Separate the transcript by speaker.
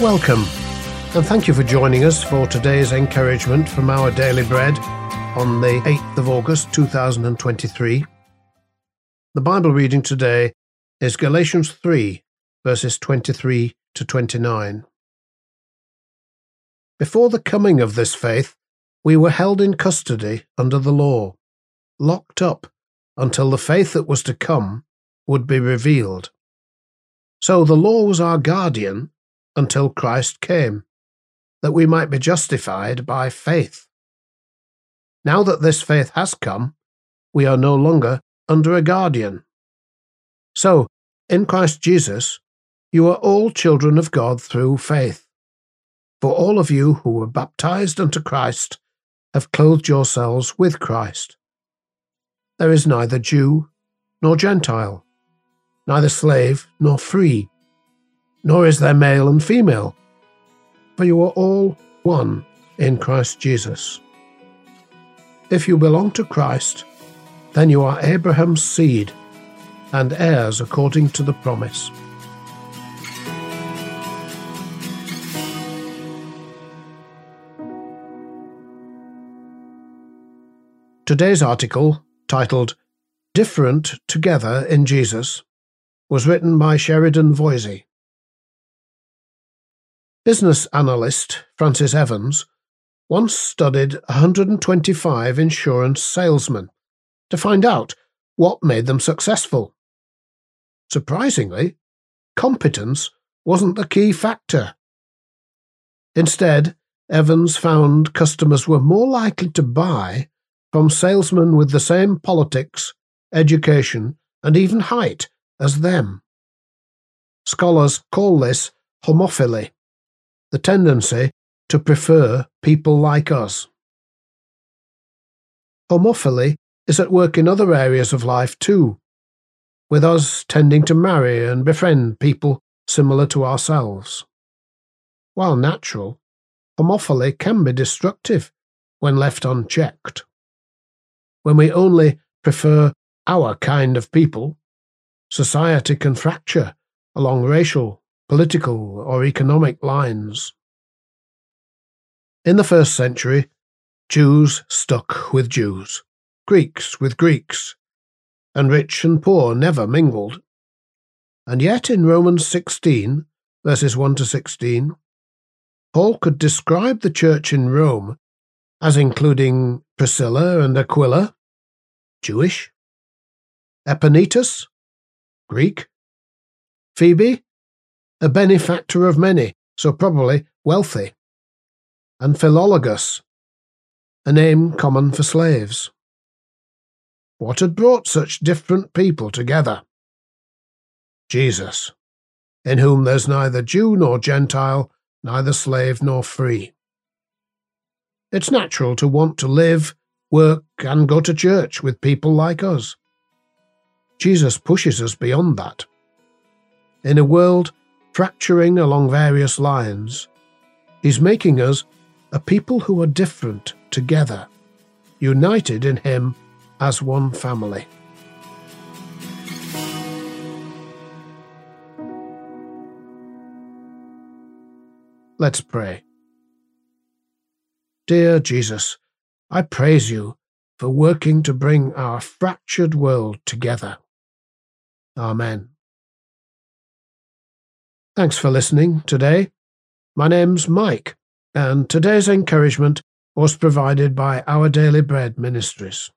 Speaker 1: Welcome, and thank you for joining us for today's encouragement from our daily bread on the 8th of August 2023. The Bible reading today is Galatians 3, verses 23 to 29. Before the coming of this faith, we were held in custody under the law, locked up until the faith that was to come would be revealed. So the law was our guardian until Christ came, that we might be justified by faith. Now that this faith has come, we are no longer under a guardian. So, in Christ Jesus, you are all children of God through faith. For all of you who were baptized unto Christ have clothed yourselves with Christ. There is neither Jew nor Gentile, neither slave nor free nor is there male and female, for you are all one in Christ Jesus. If you belong to Christ, then you are Abraham's seed and heirs according to the promise. Today's article, titled Different Together in Jesus, was written by Sheridan Voysey. Business analyst Francis Evans once studied 125 insurance salesmen to find out what made them successful. Surprisingly, competence wasn't the key factor. Instead, Evans found customers were more likely to buy from salesmen with the same politics, education, and even height as them. Scholars call this homophily the tendency to prefer people like us. Homophily is at work in other areas of life too, with us tending to marry and befriend people similar to ourselves. While natural, homophily can be destructive when left unchecked. When we only prefer our kind of people, society can fracture along racial, political or economic lines. In the first century, Jews stuck with Jews, Greeks with Greeks, and rich and poor never mingled. And yet in Romans 16, verses 1 to 16, Paul could describe the church in Rome as including Priscilla and Aquila, Jewish, Epaenetus, Greek, Phoebe, a benefactor of many, so probably wealthy, and Philologus, a name common for slaves. What had brought such different people together? Jesus, in whom there's neither Jew nor Gentile, neither slave nor free. It's natural to want to live, work, and go to church with people like us. Jesus pushes us beyond that. In a world fracturing along various lines. He's making us a people who are different together, united in Him as one family. Let's pray. Dear Jesus, I praise you for working to bring our fractured world together. Amen. Thanks for listening today. My name's Mike, and today's encouragement was provided by Our Daily Bread Ministries.